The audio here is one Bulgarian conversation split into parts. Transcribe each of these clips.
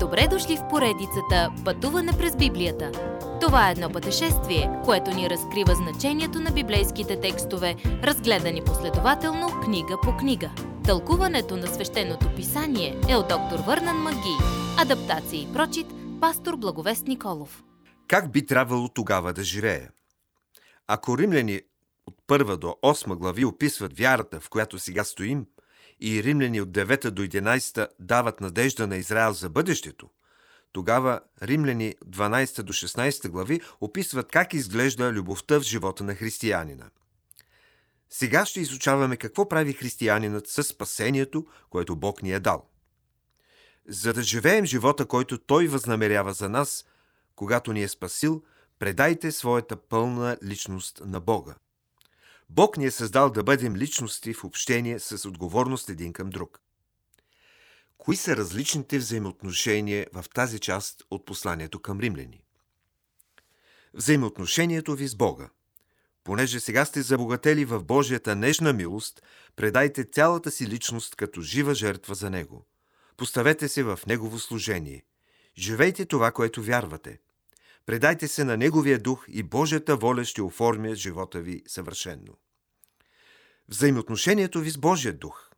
Добре дошли в поредицата Пътуване през Библията. Това е едно пътешествие, което ни разкрива значението на библейските текстове, разгледани последователно книга по книга. Тълкуването на свещеното писание е от доктор Върнан Маги. Адаптация и прочит, пастор Благовест Николов. Как би трябвало тогава да живее? Ако римляни от първа до 8 глави описват вярата, в която сега стоим, и римляни от 9 до 11 дават надежда на Израел за бъдещето, тогава римляни 12 до 16 глави описват как изглежда любовта в живота на християнина. Сега ще изучаваме какво прави християнинът със спасението, което Бог ни е дал. За да живеем живота, който Той възнамерява за нас, когато ни е спасил, предайте своята пълна личност на Бога. Бог ни е създал да бъдем личности в общение с отговорност един към друг. Кои са различните взаимоотношения в тази част от посланието към римляни? Взаимоотношението ви с Бога. Понеже сега сте забогатели в Божията нежна милост, предайте цялата си личност като жива жертва за Него. Поставете се в Негово служение. Живейте това, което вярвате. Предайте се на Неговия дух и Божията воля ще оформя живота ви съвършенно. Взаимоотношението ви с Божия дух.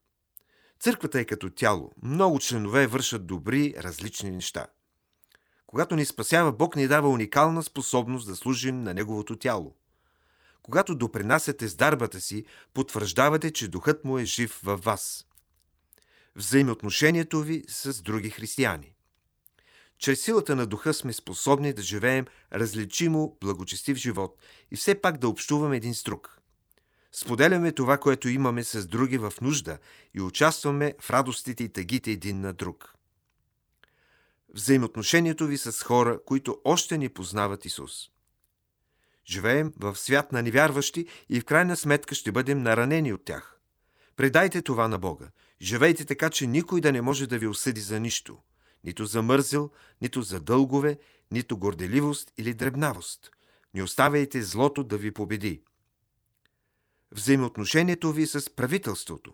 Църквата е като тяло. Много членове вършат добри, различни неща. Когато ни спасява, Бог ни дава уникална способност да служим на Неговото тяло. Когато допринасяте с дарбата си, потвърждавате, че Духът му е жив във вас. Взаимоотношението ви с други християни. Чрез силата на духа сме способни да живеем различимо, благочестив живот и все пак да общуваме един с друг. Споделяме това, което имаме с други в нужда и участваме в радостите и тъгите един на друг. Взаимоотношението ви с хора, които още не познават Исус. Живеем в свят на невярващи и в крайна сметка ще бъдем наранени от тях. Предайте това на Бога. Живейте така, че никой да не може да ви осъди за нищо – нито за мързел, нито за дългове, нито горделивост или дребнавост. Не оставяйте злото да ви победи. Взаимоотношението ви с правителството.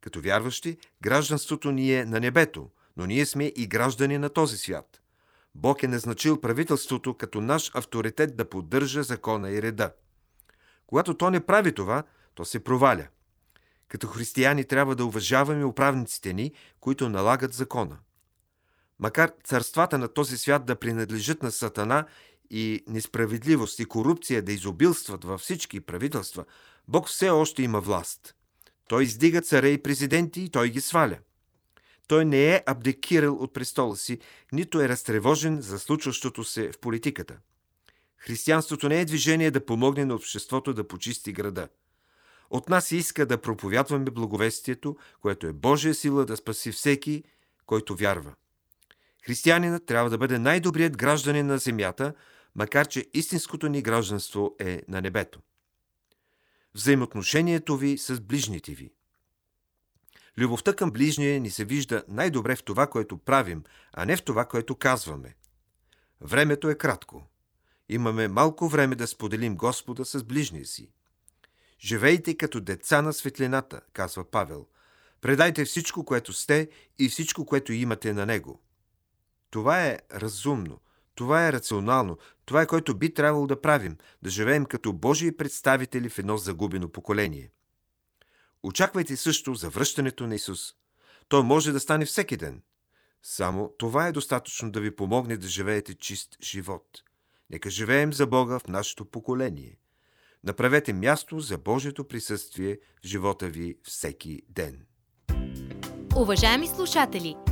Като вярващи, гражданството ни е на небето, но ние сме и граждани на този свят. Бог е назначил правителството като наш авторитет да поддържа закона и реда. Когато то не прави това, то се проваля. Като християни трябва да уважаваме управниците ни, които налагат закона – Макар царствата на този свят да принадлежат на Сатана и несправедливост и корупция да изобилстват във всички правителства, Бог все още има власт. Той издига царе и президенти и той ги сваля. Той не е абдикирал от престола си, нито е разтревожен за случващото се в политиката. Християнството не е движение да помогне на обществото да почисти града. От нас се иска да проповядваме благовестието, което е Божия сила да спаси всеки, който вярва. Християнинът трябва да бъде най-добрият гражданин на земята, макар че истинското ни гражданство е на небето. Взаимоотношението ви с ближните ви. Любовта към ближния ни се вижда най-добре в това, което правим, а не в това, което казваме. Времето е кратко. Имаме малко време да споделим Господа с ближния си. Живейте като деца на светлината, казва Павел. Предайте всичко, което сте и всичко, което имате на Него. Това е разумно, това е рационално, това е което би трябвало да правим, да живеем като Божии представители в едно загубено поколение. Очаквайте също за връщането на Исус. Той може да стане всеки ден. Само това е достатъчно да ви помогне да живеете чист живот. Нека живеем за Бога в нашето поколение. Направете място за Божието присъствие в живота ви всеки ден. Уважаеми слушатели!